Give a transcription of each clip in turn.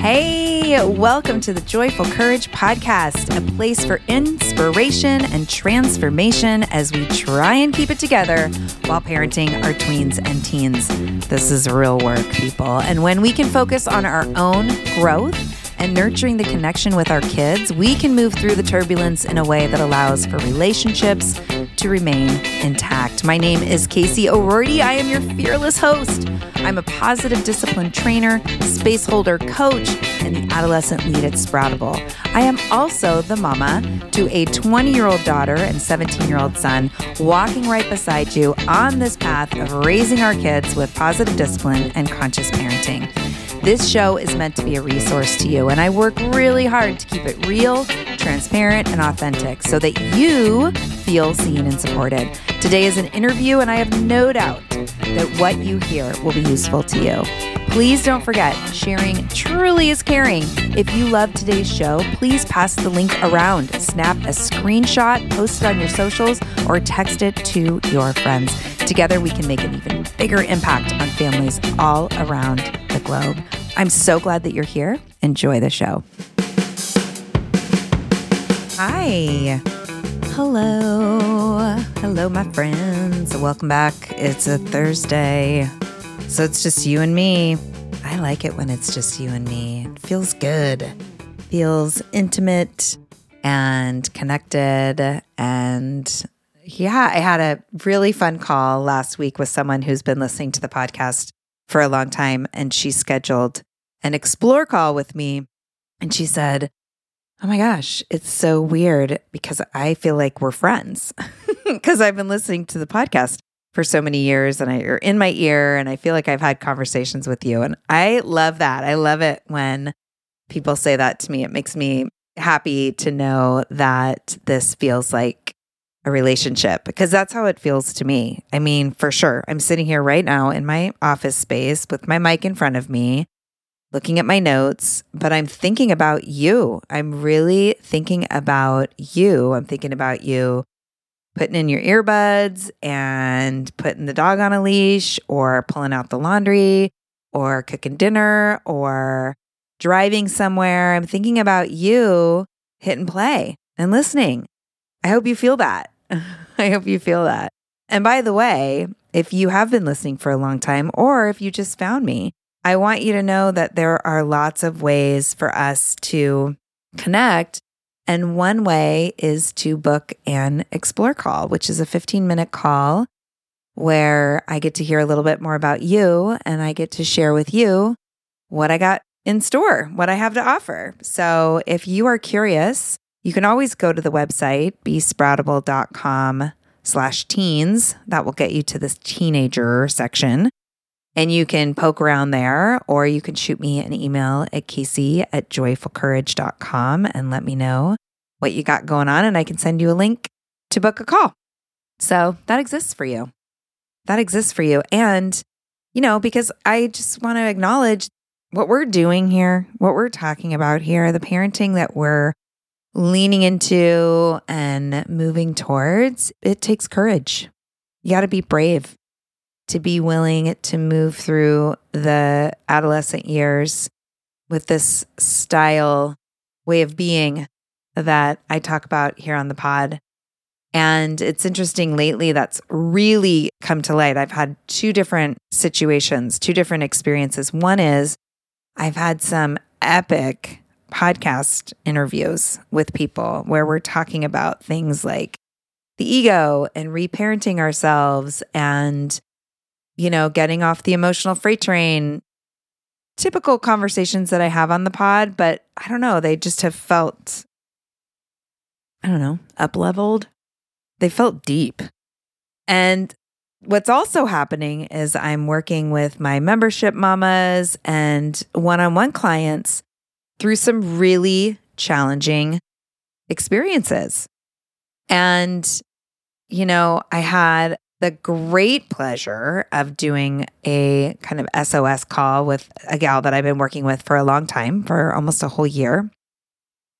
Hey, welcome to the Joyful Courage Podcast, a place for inspiration and transformation as we try and keep it together while parenting our tweens and teens. This is real work, people. And when we can focus on our own growth, and nurturing the connection with our kids, we can move through the turbulence in a way that allows for relationships to remain intact. My name is Casey O'Roarty. I am your fearless host. I'm a positive discipline trainer, space holder coach, and the adolescent lead at Sproutable. I am also the mama to a 20 year old daughter and 17 year old son, walking right beside you on this path of raising our kids with positive discipline and conscious parenting. This show is meant to be a resource to you, and I work really hard to keep it real, transparent, and authentic so that you feel seen and supported. Today is an interview, and I have no doubt that what you hear will be useful to you. Please don't forget, sharing truly is caring. If you love today's show, please pass the link around, snap a screenshot, post it on your socials, or text it to your friends. Together, we can make an even bigger impact on families all around globe. I'm so glad that you're here. Enjoy the show. Hi. Hello. Hello, my friends. Welcome back. It's a Thursday. So it's just you and me. I like it when it's just you and me. It feels good. Feels intimate and connected and yeah, I had a really fun call last week with someone who's been listening to the podcast for a long time. And she scheduled an explore call with me. And she said, Oh my gosh, it's so weird because I feel like we're friends because I've been listening to the podcast for so many years and I, you're in my ear and I feel like I've had conversations with you. And I love that. I love it when people say that to me. It makes me happy to know that this feels like a relationship because that's how it feels to me. I mean, for sure. I'm sitting here right now in my office space with my mic in front of me, looking at my notes, but I'm thinking about you. I'm really thinking about you. I'm thinking about you putting in your earbuds and putting the dog on a leash or pulling out the laundry or cooking dinner or driving somewhere. I'm thinking about you hitting play and listening. I hope you feel that. I hope you feel that. And by the way, if you have been listening for a long time or if you just found me, I want you to know that there are lots of ways for us to connect. And one way is to book an explore call, which is a 15 minute call where I get to hear a little bit more about you and I get to share with you what I got in store, what I have to offer. So if you are curious, you can always go to the website, besproutable.com slash teens. That will get you to this teenager section. And you can poke around there, or you can shoot me an email at casey at joyfulcourage.com and let me know what you got going on. And I can send you a link to book a call. So that exists for you. That exists for you. And, you know, because I just want to acknowledge what we're doing here, what we're talking about here, the parenting that we're leaning into and moving towards, it takes courage. You got to be brave. to be willing to move through the adolescent years with this style, way of being that I talk about here on the pod. And it's interesting lately that's really come to light. I've had two different situations, two different experiences. One is I've had some epic podcast interviews with people where we're talking about things like the ego and reparenting ourselves and, you know, getting off the emotional freight train. Typical conversations that I have on the pod, but I don't know, they just have felt, I don't know, up leveled. They felt deep. And what's also happening is I'm working with my membership mamas and one on one clients through some really challenging experiences. And you know, I had the great pleasure of doing a kind of SOS call with a gal that I've been working with for a long time, for almost a whole year.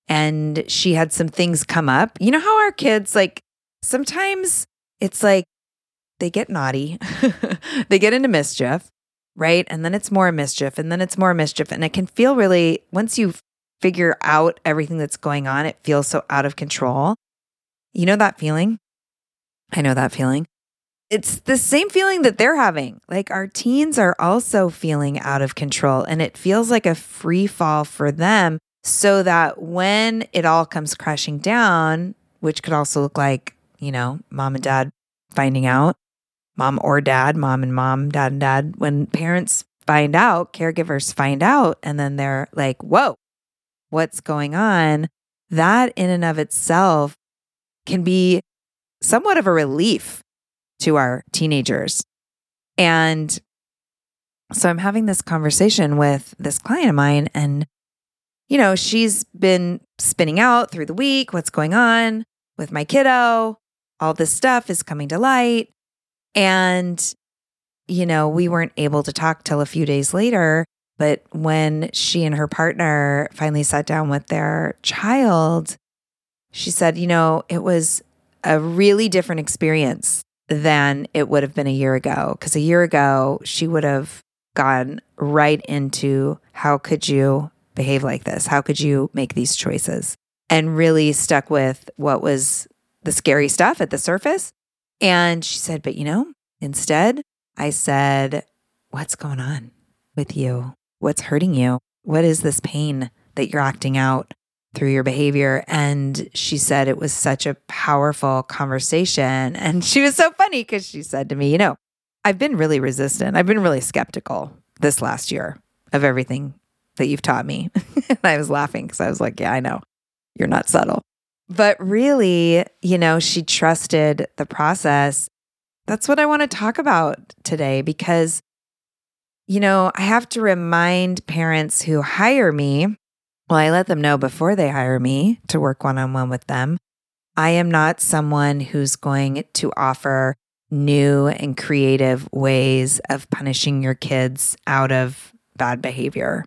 And she had some things come up. You know how our kids, like, sometimes it's like they get naughty, they get into mischief, right? And then it's more mischief, and then it's more mischief. And it can feel really, once you figure out everything that's going on, it feels so out of control. You know that feeling? I know that feeling. It's the same feeling that they're having. Like our teens are also feeling out of control, and it feels like a free fall for them. So that when it all comes crashing down, which could also look like, you know, mom and dad finding out, mom or dad, mom and mom, dad and dad, when parents find out, caregivers find out, and then they're like, whoa, what's going on? That in and of itself can be somewhat of a relief to our teenagers. And so I'm having this conversation with this client of mine, and, you know, she's been spinning out through the week what's going on with my kiddo. All this stuff is coming to light. And, you know, we weren't able to talk till a few days later. But when she and her partner finally sat down with their child, she said, you know, it was a really different experience than it would have been a year ago. Because a year ago, she would have gone right into how could you behave like this? How could you make these choices? And really stuck with what was the scary stuff at the surface. And she said, But you know, instead, I said, What's going on with you? What's hurting you? What is this pain that you're acting out? through your behavior. And she said it was such a powerful conversation. And she was so funny because she said to me, You know, I've been really resistant. I've been really skeptical this last year of everything that you've taught me. and I was laughing because I was like, Yeah, I know. You're not subtle. But really, you know, she trusted the process. That's what I want to talk about today because, you know, I have to remind parents who hire me well, I let them know before they hire me to work one on one with them. I am not someone who's going to offer new and creative ways of punishing your kids out of bad behavior.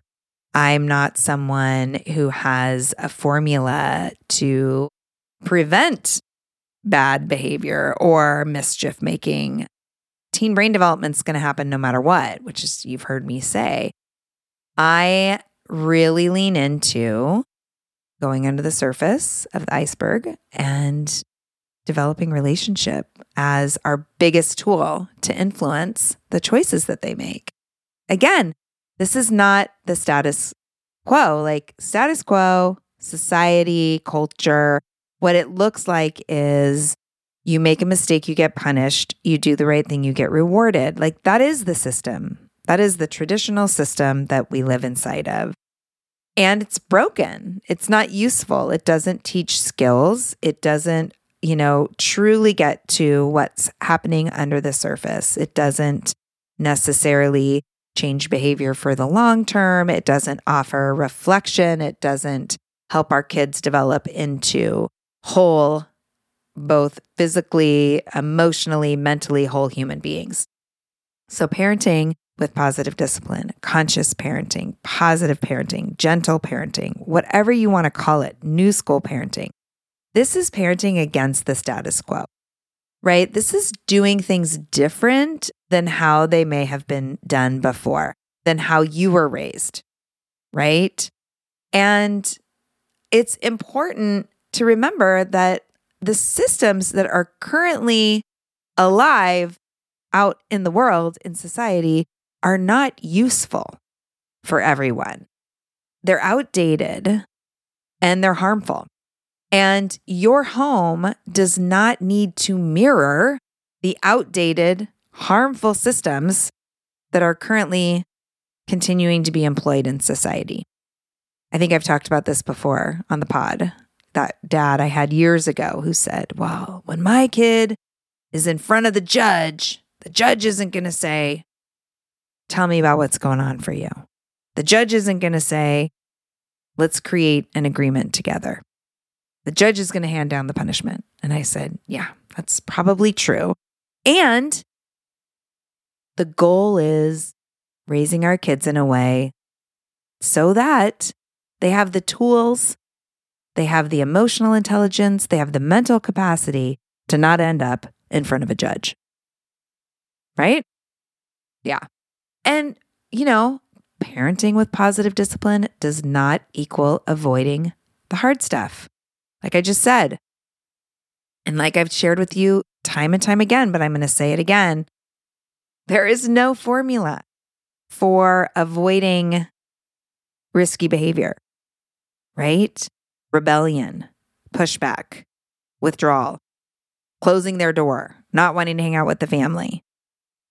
I'm not someone who has a formula to prevent bad behavior or mischief making. Teen brain development is going to happen no matter what, which is you've heard me say. I really lean into going under the surface of the iceberg and developing relationship as our biggest tool to influence the choices that they make. Again, this is not the status quo, like status quo, society, culture. What it looks like is you make a mistake, you get punished. You do the right thing, you get rewarded. Like that is the system. That is the traditional system that we live inside of. And it's broken. It's not useful. It doesn't teach skills. It doesn't, you know, truly get to what's happening under the surface. It doesn't necessarily change behavior for the long term. It doesn't offer reflection. It doesn't help our kids develop into whole, both physically, emotionally, mentally whole human beings. So, parenting with positive discipline, conscious parenting, positive parenting, gentle parenting, whatever you want to call it, new school parenting. This is parenting against the status quo. Right? This is doing things different than how they may have been done before, than how you were raised, right? And it's important to remember that the systems that are currently alive out in the world, in society, are not useful for everyone. They're outdated and they're harmful. And your home does not need to mirror the outdated, harmful systems that are currently continuing to be employed in society. I think I've talked about this before on the pod. That dad I had years ago who said, Well, when my kid is in front of the judge, the judge isn't going to say, Tell me about what's going on for you. The judge isn't going to say, Let's create an agreement together. The judge is going to hand down the punishment. And I said, Yeah, that's probably true. And the goal is raising our kids in a way so that they have the tools, they have the emotional intelligence, they have the mental capacity to not end up in front of a judge. Right? Yeah. And, you know, parenting with positive discipline does not equal avoiding the hard stuff. Like I just said, and like I've shared with you time and time again, but I'm going to say it again there is no formula for avoiding risky behavior right? Rebellion, pushback, withdrawal, closing their door, not wanting to hang out with the family.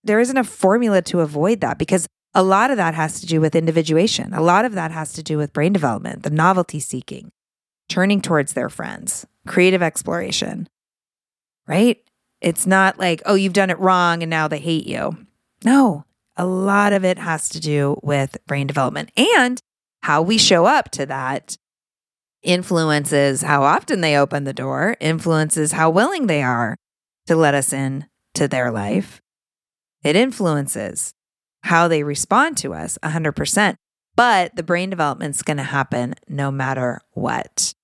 There isn't a formula to avoid that because a lot of that has to do with individuation. A lot of that has to do with brain development, the novelty seeking, turning towards their friends, creative exploration, right? It's not like, oh, you've done it wrong and now they hate you. No, a lot of it has to do with brain development and how we show up to that influences how often they open the door, influences how willing they are to let us in to their life. It influences how they respond to us 100%. But the brain development's going to happen no matter what.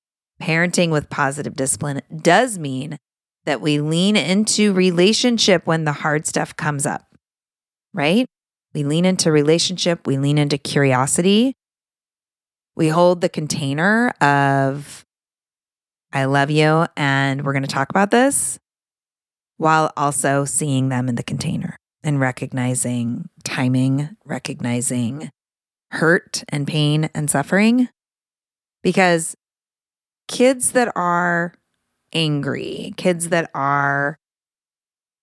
Parenting with positive discipline does mean that we lean into relationship when the hard stuff comes up, right? We lean into relationship, we lean into curiosity, we hold the container of, I love you, and we're going to talk about this while also seeing them in the container and recognizing timing, recognizing hurt and pain and suffering. Because kids that are angry, kids that are,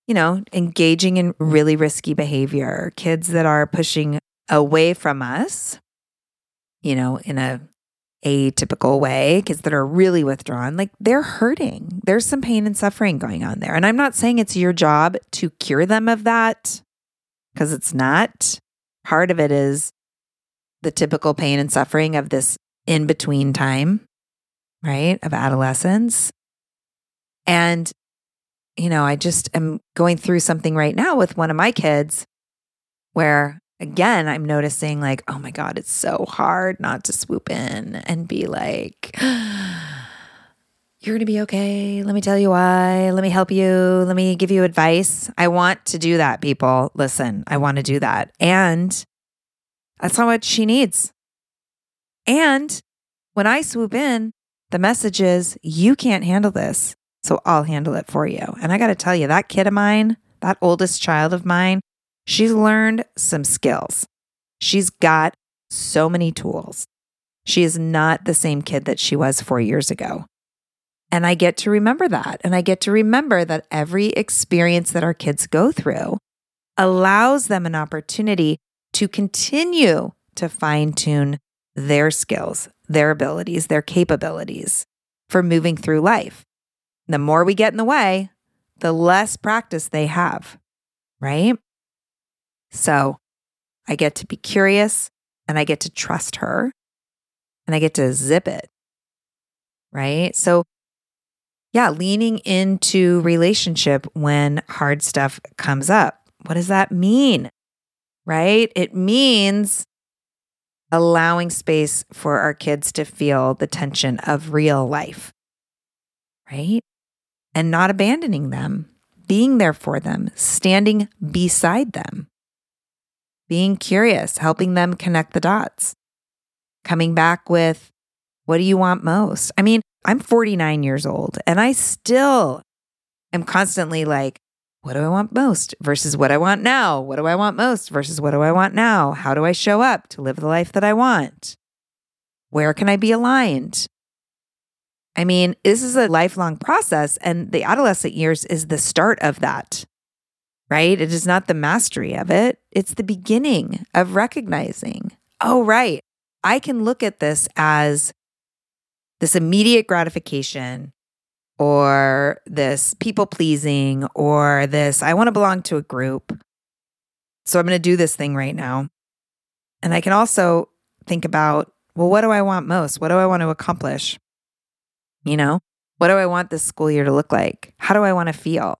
you know, engaging in really risky behavior, kids that are pushing away from us you know, in a atypical way, kids that are really withdrawn, like they're hurting. There's some pain and suffering going on there. And I'm not saying it's your job to cure them of that because it's not. Part of it is the typical pain and suffering of this in between time, right? Of adolescence. And, you know, I just am going through something right now with one of my kids where again, I'm noticing like, oh my God, it's so hard not to swoop in and be like, you're going to be okay. Let me tell you why. Let me help you. Let me give you advice. I want to do that, people. Listen, I want to do that. And that's not what she needs. And when I swoop in, the message is, you can't handle this. So I'll handle it for you. And I got to tell you, that kid of mine, that oldest child of mine, She's learned some skills. She's got so many tools. She is not the same kid that she was four years ago. And I get to remember that. And I get to remember that every experience that our kids go through allows them an opportunity to continue to fine tune their skills, their abilities, their capabilities for moving through life. The more we get in the way, the less practice they have, right? So I get to be curious and I get to trust her and I get to zip it. Right. So, yeah, leaning into relationship when hard stuff comes up. What does that mean? Right? It means allowing space for our kids to feel the tension of real life. Right. And not abandoning them being there for them, standing beside them, being curious, helping them connect the dots, coming back with, what do you want most? I mean, I'm 49 years old and I still am constantly like, what do I want most versus what I want now? What do I want most versus what do I want now? How do I show up to live the life that I want? Where can I be aligned? I mean, this is a lifelong process, and the adolescent years is the start of that, right? It is not the mastery of it, it's the beginning of recognizing, oh, right, I can look at this as this immediate gratification or this people pleasing or this, I want to belong to a group. So I'm going to do this thing right now. And I can also think about, well, what do I want most? What do I want to accomplish? You know, what do I want this school year to look like? How do I want to feel?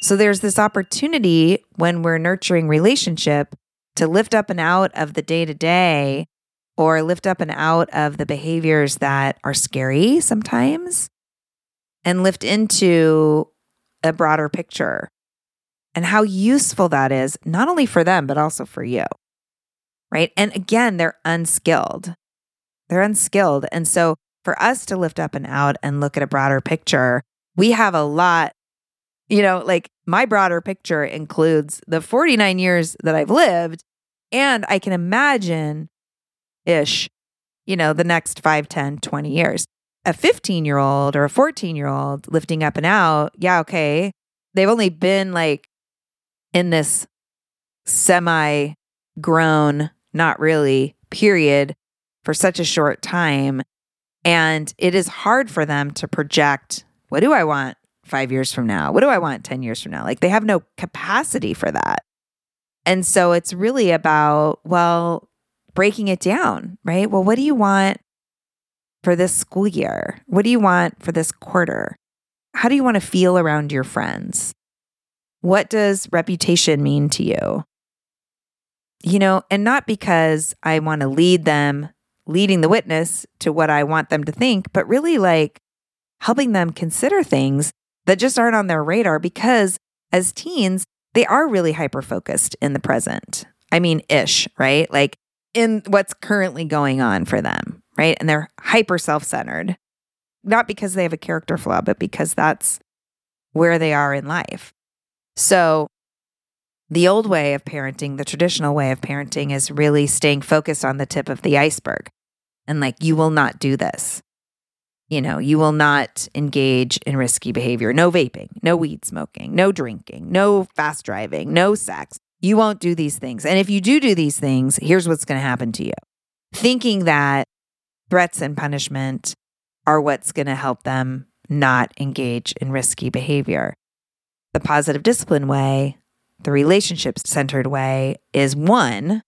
So there's this opportunity when we're nurturing relationship to lift up and out of the day to day or lift up and out of the behaviors that are scary sometimes and lift into a broader picture and how useful that is, not only for them, but also for you. Right. And again, they're unskilled. They're unskilled. And so for us to lift up and out and look at a broader picture, we have a lot you know, like my broader picture includes the 49 years that I've lived, and I can imagine ish, you know, the next 5, 10, 20 years. A 15 year old or a 14 year old lifting up and out, yeah, okay. They've only been like in this semi grown, not really, period for such a short time. And it is hard for them to project what do I want five years from now? What do I want 10 years from now? Like they have no capacity for that. And so it's really about, well, breaking it down, right? Well, what do you want for this school year? What do you want for this quarter? How do you want to feel around your friends? What does reputation mean to you? You know, and not because I want to lead them, leading the witness to what I want them to think, but really like helping them consider things that just aren't on their radar because as teens, they are really hyper focused in the present. I mean, ish, right? Like in what's currently going on for them, right? And they're hyper self centered, not because they have a character flaw, but because that's where they are in life. So, the old way of parenting, the traditional way of parenting, is really staying focused on the tip of the iceberg and like, you will not do this. You know, you will not engage in risky behavior. No vaping, no weed smoking, no drinking, no fast driving, no sex. You won't do these things. And if you do do these things, here's what's going to happen to you. Thinking that threats and punishment are what's going to help them not engage in risky behavior. The positive discipline way, the relationship centered way is one,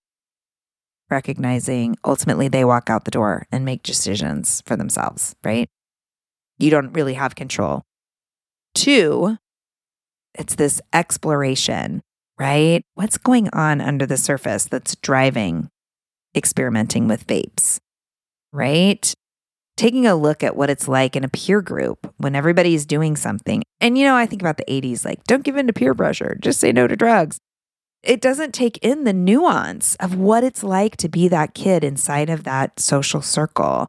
recognizing ultimately they walk out the door and make decisions for themselves, right? You don't really have control. Two, it's this exploration right? What's going on under the surface that's driving experimenting with vapes, right? Taking a look at what it's like in a peer group when everybody's doing something. And, you know, I think about the 80s like, don't give in to peer pressure, just say no to drugs. It doesn't take in the nuance of what it's like to be that kid inside of that social circle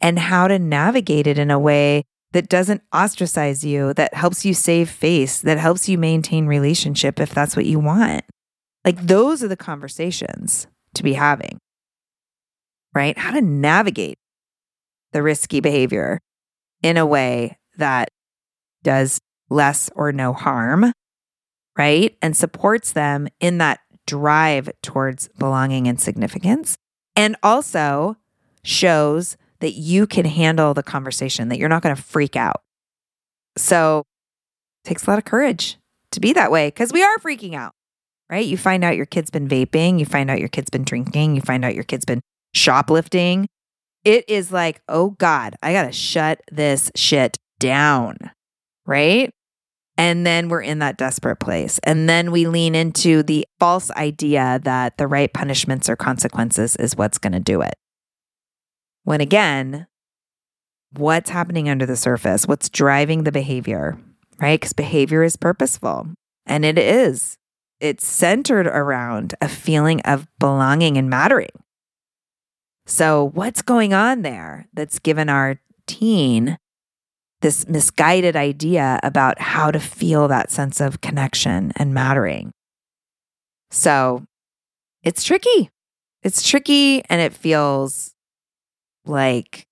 and how to navigate it in a way that doesn't ostracize you, that helps you save face, that helps you maintain relationship if that's what you want. Like those are the conversations to be having, right? How to navigate the risky behavior in a way that does less or no harm, right? And supports them in that drive towards belonging and significance. And also shows that you can handle the conversation, that you're not going to freak out. So it takes a lot of courage to be that way because we are freaking out, right? You find out your kid's been vaping, you find out your kid's been drinking, you find out your kid's been shoplifting. It is like, oh God, I got to shut this shit down, right? And then we're in that desperate place. And then we lean into the false idea that the right punishments or consequences is what's going to do it. When again, what's happening under the surface? What's driving the behavior, right? Because behavior is purposeful and it is. It's centered around a feeling of belonging and mattering. So, what's going on there that's given our teen this misguided idea about how to feel that sense of connection and mattering? So, it's tricky. It's tricky and it feels like,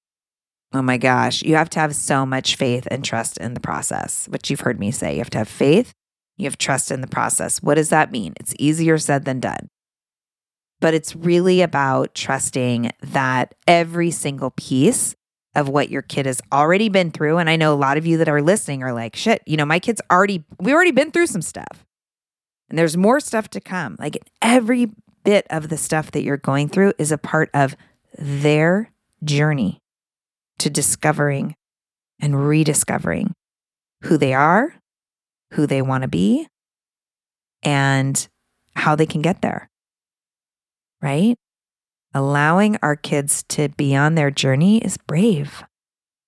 oh my gosh, you have to have so much faith and trust in the process, which you've heard me say. You have to have faith, you have trust in the process. What does that mean? It's easier said than done. But it's really about trusting that every single piece of what your kid has already been through. And I know a lot of you that are listening are like, shit, you know, my kid's already, we've already been through some stuff. And there's more stuff to come. Like every bit of the stuff that you're going through is a part of their journey to discovering and rediscovering who they are, who they want to be, and how they can get there. Right? Allowing our kids to be on their journey is brave.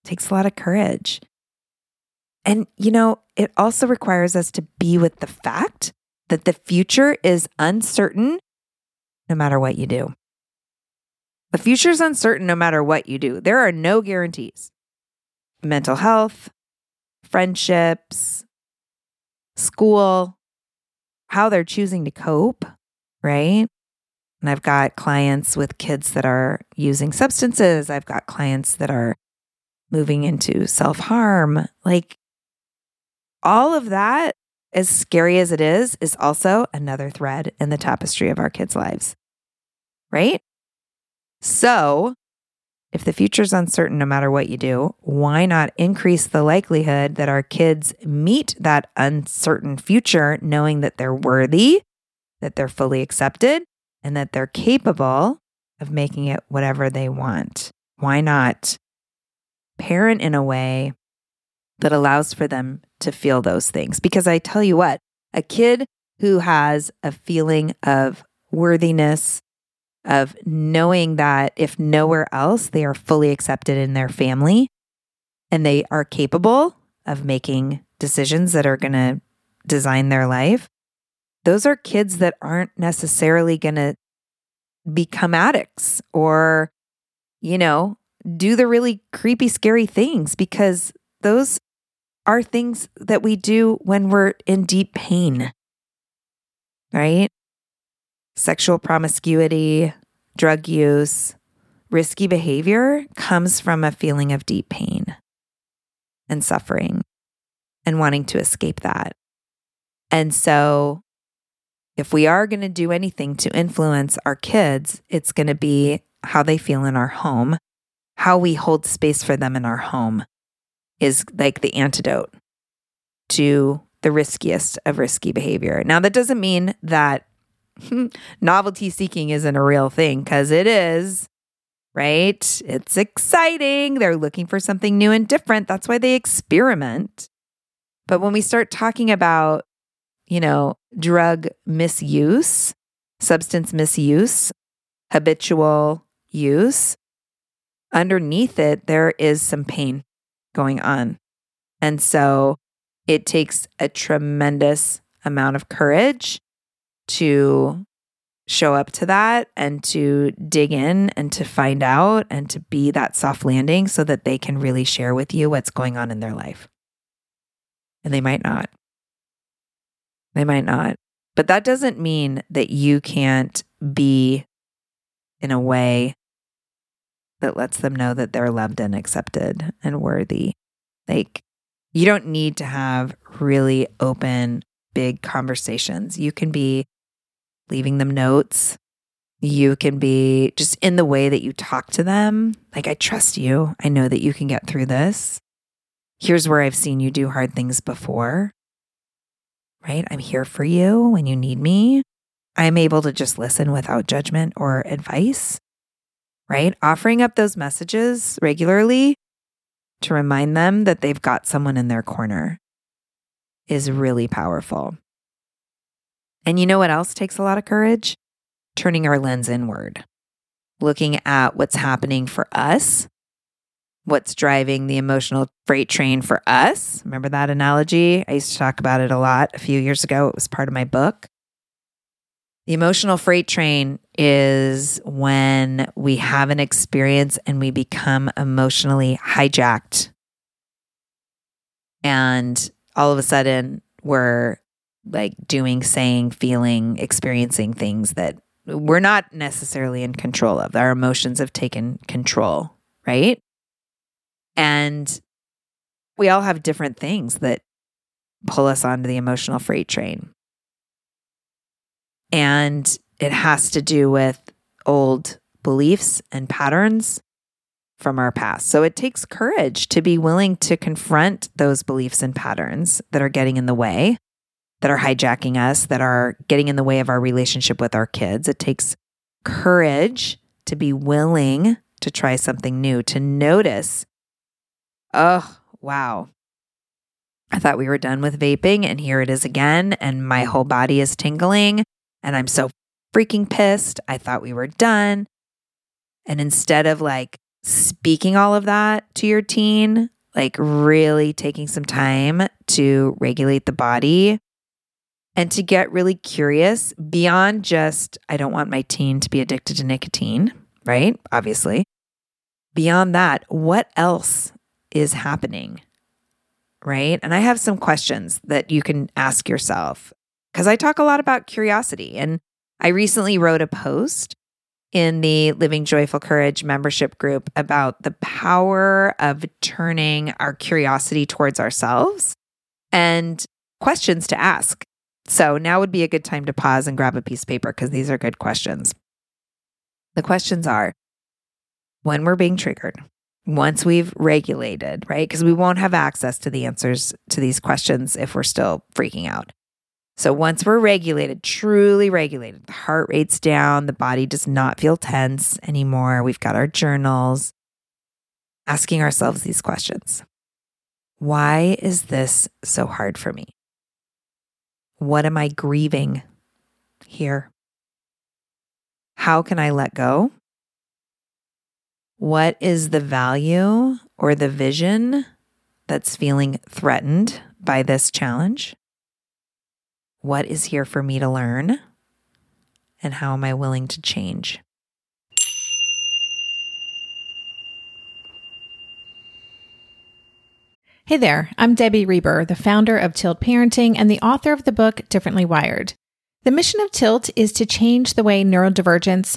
It takes a lot of courage. And, you know, it also requires us to be with the fact that the future is uncertain no matter what you do. The future is uncertain no matter what you do. There are no guarantees. Mental health, friendships, school, how they're choosing to cope, right? And I've got clients with kids that are using substances. I've got clients that are moving into self harm. Like all of that, as scary as it is, is also another thread in the tapestry of our kids' lives, right? So if the future's uncertain no matter what you do, why not increase the likelihood that our kids meet that uncertain future knowing that they're worthy, that they're fully accepted, and that they're capable of making it whatever they want? Why not parent in a way that allows for them to feel those things? Because I tell you what, a kid who has a feeling of worthiness, of knowing that if nowhere else, they are fully accepted in their family and they are capable of making decisions that are going to design their life. Those are kids that aren't necessarily going to become addicts or, you know, do the really creepy, scary things because those are things that we do when we're in deep pain, right? sexual promiscuity, drug use, risky behavior comes from a feeling of deep pain and suffering and wanting to escape that. And so, if we are going to do anything to influence our kids, it's going to be how they feel in our home, how we hold space for them in our home is like the antidote to the riskiest of risky behavior. Now, that doesn't mean that novelty seeking isn't a real thing because it is, right? It's exciting. They're looking for something new and different. That's why they experiment. But when we start talking about, you know, drug misuse, substance misuse, habitual use, underneath it, there is some pain going on. And so it takes a tremendous amount of courage to show up to that and to dig in and to find out and to be that soft landing so that they can really share with you what's going on in their life. And they might not. They might not. But that doesn't mean that you can't be in a way that lets them know that they're loved and accepted and worthy. Like, you don't need to have really open, big conversations. You can be leaving them notes. You can be just in the way that you talk to them. Like, I trust you. I know that you can get through this. Here's where I've seen you do hard things before, right? I'm here for you when you need me. I'm able to just listen without judgment or advice, right? Offering up those messages regularly to remind them that they've got someone in their corner is really powerful. And you know what else takes a lot of courage? Turning our lens inward, looking at what's happening for us, what's driving the emotional freight train for us. Remember that analogy? I used to talk about it a lot a few years ago. It was part of my book. The emotional freight train is when we have an experience and we become emotionally hijacked. And all of a sudden, we're like doing, saying, feeling, experiencing things that we're not necessarily in control of. Our emotions have taken control, right? And we all have different things that pull us onto the emotional freight train. And it has to do with old beliefs and patterns from our past. So it takes courage to be willing to confront those beliefs and patterns that are getting in the way that are hijacking us, that are getting in the way of our relationship with our kids. It takes courage to be willing to try something new, to notice, oh, wow. I thought we were done with vaping, and here it is again. And my mm. whole body is tingling, and I'm so freaking pissed. I thought we were done. And instead of like speaking all of that to your teen, like really taking some time to regulate the body and to get really curious beyond just, I don't want my teen to be addicted to nicotine, right? Obviously. Beyond that, what else is happening? Right. And I have some questions that you can ask yourself because I talk a lot about curiosity. And I recently wrote a post in the Living Joyful Courage membership group about the power of turning our curiosity towards ourselves and questions to ask so now would be a good time to pause and grab a piece of paper because these are good questions. The questions are when we're being triggered, once we've regulated, right? Because we won't have access to the answers to these questions if we're still freaking out. So once we're regulated, truly regulated, the heart rate's down, the body does not feel tense anymore. We've got our journals, asking ourselves these questions Why is this so hard for me? What am I grieving here? How can I let go? What is the value or the vision that's feeling threatened by this challenge? What is here for me to learn? And how am I willing to change? Hey there, I'm Debbie Reber, the founder of Tilt Parenting and the author of the book Differently Wired. The mission of Tilt is to change the way neurodivergence,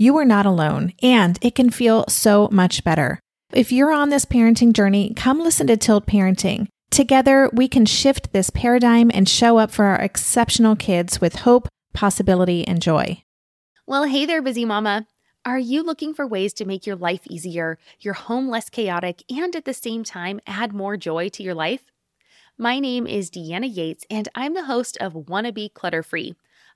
you are not alone, and it can feel so much better. If you're on this parenting journey, come listen to Tilt Parenting. Together, we can shift this paradigm and show up for our exceptional kids with hope, possibility, and joy. Well, hey there, busy mama. Are you looking for ways to make your life easier, your home less chaotic, and at the same time add more joy to your life? My name is Deanna Yates, and I'm the host of Wanna Be Clutter Free,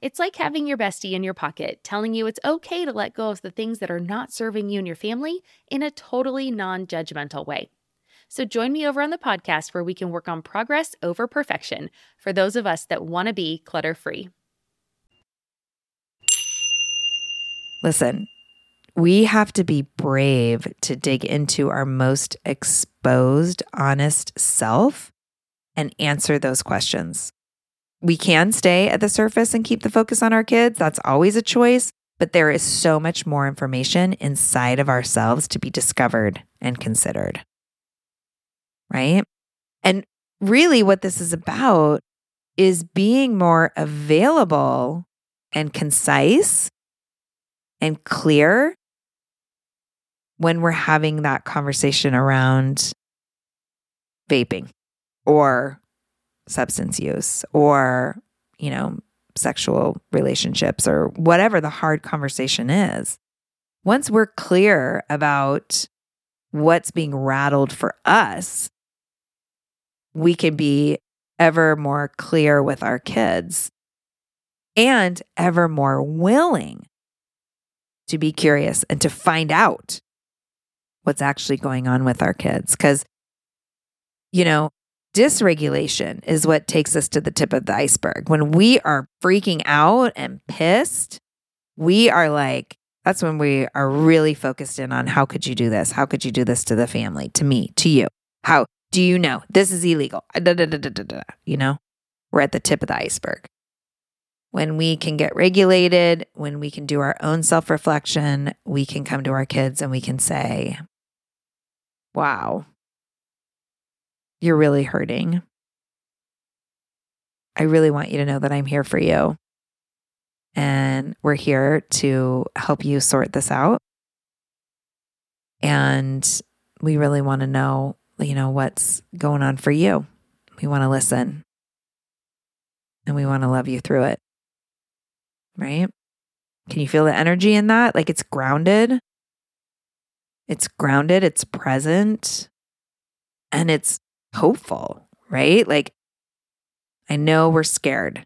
It's like having your bestie in your pocket telling you it's okay to let go of the things that are not serving you and your family in a totally non judgmental way. So join me over on the podcast where we can work on progress over perfection for those of us that want to be clutter free. Listen, we have to be brave to dig into our most exposed, honest self and answer those questions. We can stay at the surface and keep the focus on our kids. That's always a choice. But there is so much more information inside of ourselves to be discovered and considered. Right. And really, what this is about is being more available and concise and clear when we're having that conversation around vaping or substance use or, you know, sexual relationships or whatever the hard conversation is. Once we're clear about what's being rattled for us, we can be ever more clear with our kids and ever more willing to be curious and to find out what's actually going on with our kids. Because, you know, dysregulation is what takes us to the tip of the iceberg. When we are freaking out and pissed, we are like, that's when we are really focused in on how could you do this? How could you do this to the family, to me, to you? How do you know this is illegal? Ah, da, da, da, you know, we're at the tip of the iceberg. When we can get regulated, when we can do our own self reflection, we can come to our kids and we can say, Wow, you're really hurting. I really want you to know that I'm here for you. And we're here to help you sort this out. And we really want to know, you know, what's going on for you. We want to listen and we want to love you through it. Right? Can you feel the energy in that? Like it's grounded. it's grounded, it's present, and it's hopeful, right? Like, I know we're scared,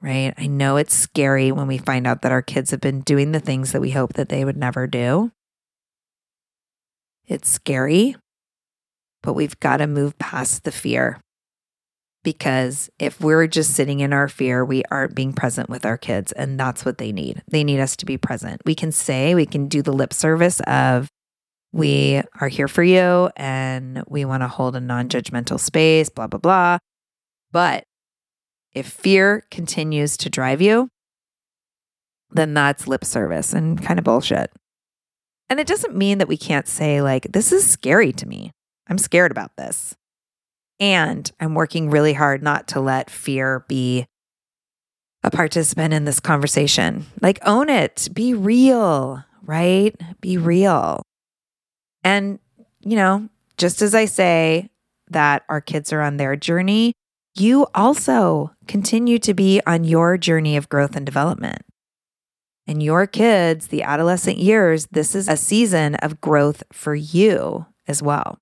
right? I know it's scary when we find out that our kids have been doing the things that we hope that they would never do. It's scary, but we've got to move past the fear. Because if we're just sitting in our fear, we aren't being present with our kids. And that's what they need. They need us to be present. We can say, we can do the lip service of, we are here for you and we want to hold a non judgmental space, blah, blah, blah. But if fear continues to drive you, then that's lip service and kind of bullshit. And it doesn't mean that we can't say, like, this is scary to me. I'm scared about this. And I'm working really hard not to let fear be a participant in this conversation. Like, own it, be real, right? Be real. And, you know, just as I say that our kids are on their journey, you also continue to be on your journey of growth and development. And your kids, the adolescent years, this is a season of growth for you as well.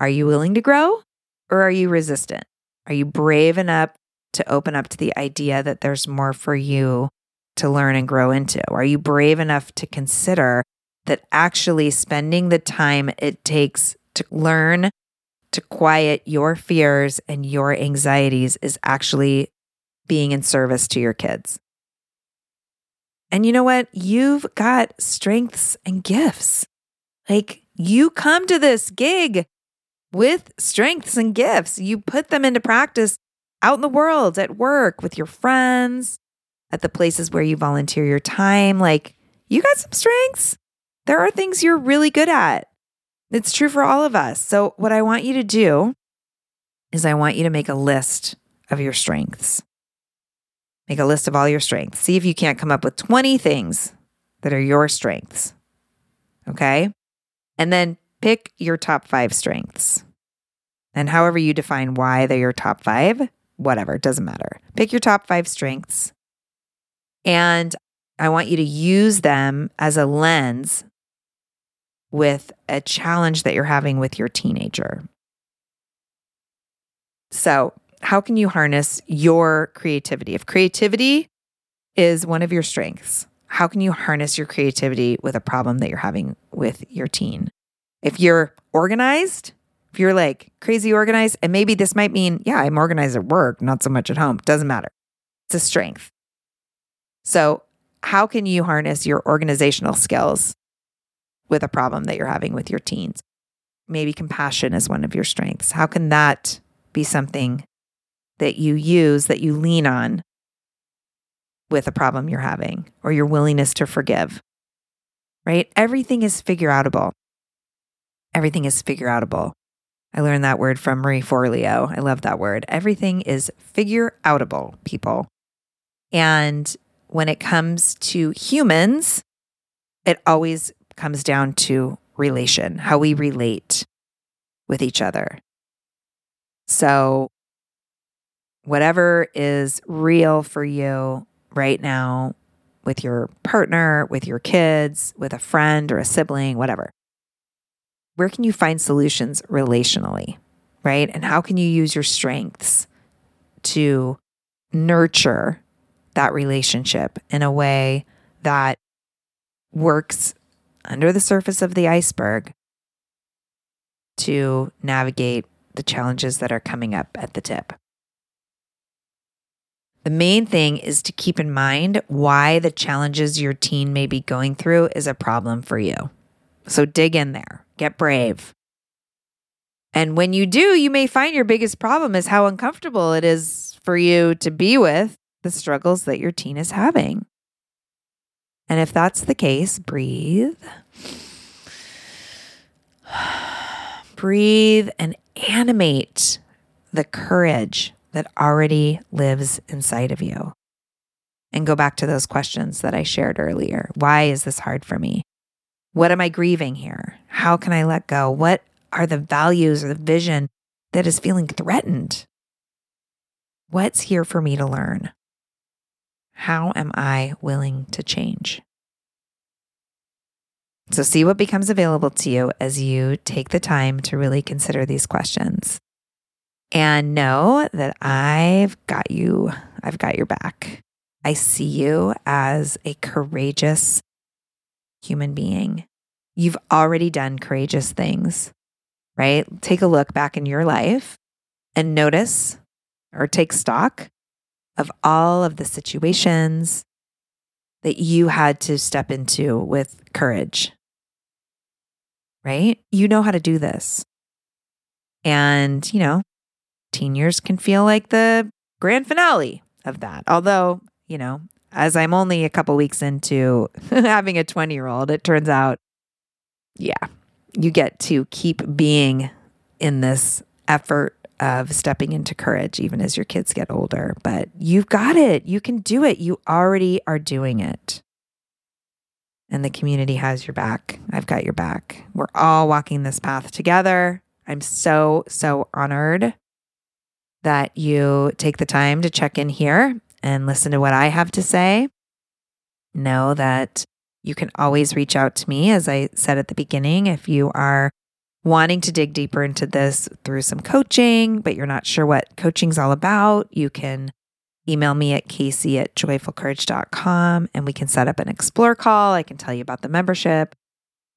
Are you willing to grow or are you resistant? Are you brave enough to open up to the idea that there's more for you to learn and grow into? Are you brave enough to consider that actually spending the time it takes to learn to quiet your fears and your anxieties is actually being in service to your kids? And you know what? You've got strengths and gifts. Like you come to this gig with strengths and gifts. You put them into practice out in the world, at work, with your friends, at the places where you volunteer your time. Like you got some strengths. There are things you're really good at. It's true for all of us. So, what I want you to do is, I want you to make a list of your strengths. Make a list of all your strengths. See if you can't come up with 20 things that are your strengths. Okay. And then pick your top five strengths. And however you define why they're your top five, whatever, it doesn't matter. Pick your top five strengths. And I want you to use them as a lens with a challenge that you're having with your teenager. So, how can you harness your creativity? If creativity is one of your strengths, how can you harness your creativity with a problem that you're having with your teen? If you're organized, if you're like crazy organized, and maybe this might mean, yeah, I'm organized at work, not so much at home, doesn't matter. It's a strength. So, how can you harness your organizational skills with a problem that you're having with your teens? Maybe compassion is one of your strengths. How can that be something that you use, that you lean on with a problem you're having or your willingness to forgive, right? Everything is figure outable. Everything is figure outable. I learned that word from Marie Forleo. I love that word. Everything is figure outable, people. And when it comes to humans, it always comes down to relation, how we relate with each other. So whatever is real for you right now with your partner, with your kids, with a friend or a sibling, whatever. Where can you find solutions relationally, right? And how can you use your strengths to nurture that relationship in a way that works under the surface of the iceberg to navigate the challenges that are coming up at the tip? The main thing is to keep in mind why the challenges your teen may be going through is a problem for you. So dig in there, get brave. And when you do, you may find your biggest problem is how uncomfortable it is for you to be with the struggles that your teen is having. And if that's the case, breathe. breathe and animate the courage that already lives inside of you. And go back to those questions that I shared earlier. Why is this hard for me? What am I grieving here? How can I let go? What are the values or the vision that is feeling threatened? What's here for me to learn? How am I willing to change? So, see what becomes available to you as you take the time to really consider these questions. And know that I've got you, I've got your back. I see you as a courageous human being. You've already done courageous things, right? Take a look back in your life and notice or take stock of all of the situations that you had to step into with courage right? You know how to do this. And, you know, teen years can feel like the grand finale of that. Although, you know, as I'm only a couple weeks into having a 20 year old, it turns out, yeah, you get to keep being in this effort of stepping into courage, even as your kids get older. But you've got it. You can do it. You already are doing it and the community has your back. I've got your back. We're all walking this path together. I'm so, so honored that you take the time to check in here and listen to what I have to say. Know that you can always reach out to me, as I said at the beginning, if you are wanting to dig deeper into this through some coaching, but you're not sure what coaching's all about. You can email me at casey at joyfulcourage.com and we can set up an explore call. I can tell you about the membership.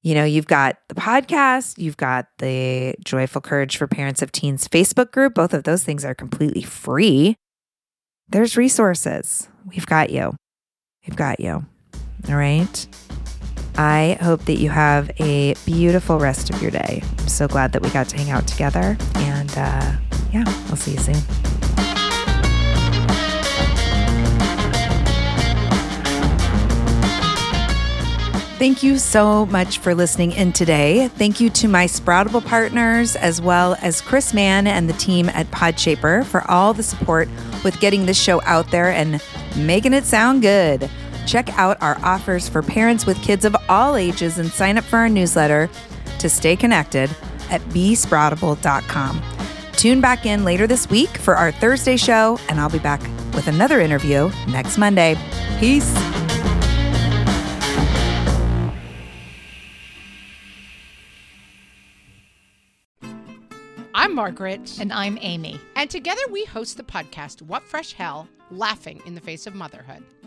You know, you've got the podcast, you've got the Joyful Courage for Parents of Teens Facebook group. Both of those things are completely free. There's resources. We've got you. We've got you. All right. I hope that you have a beautiful rest of your day. I'm so glad that we got to hang out together. And uh, yeah, I'll see you soon. Thank you so much for listening in today. Thank you to my Sproutable partners, as well as Chris Mann and the team at Podshaper for all the support with getting this show out there and making it sound good. Check out our offers for parents with kids of all ages and sign up for our newsletter to stay connected at besproutable.com. Tune back in later this week for our Thursday show, and I'll be back with another interview next Monday. Peace. I'm Margaret. And I'm Amy. And together we host the podcast, What Fresh Hell Laughing in the Face of Motherhood.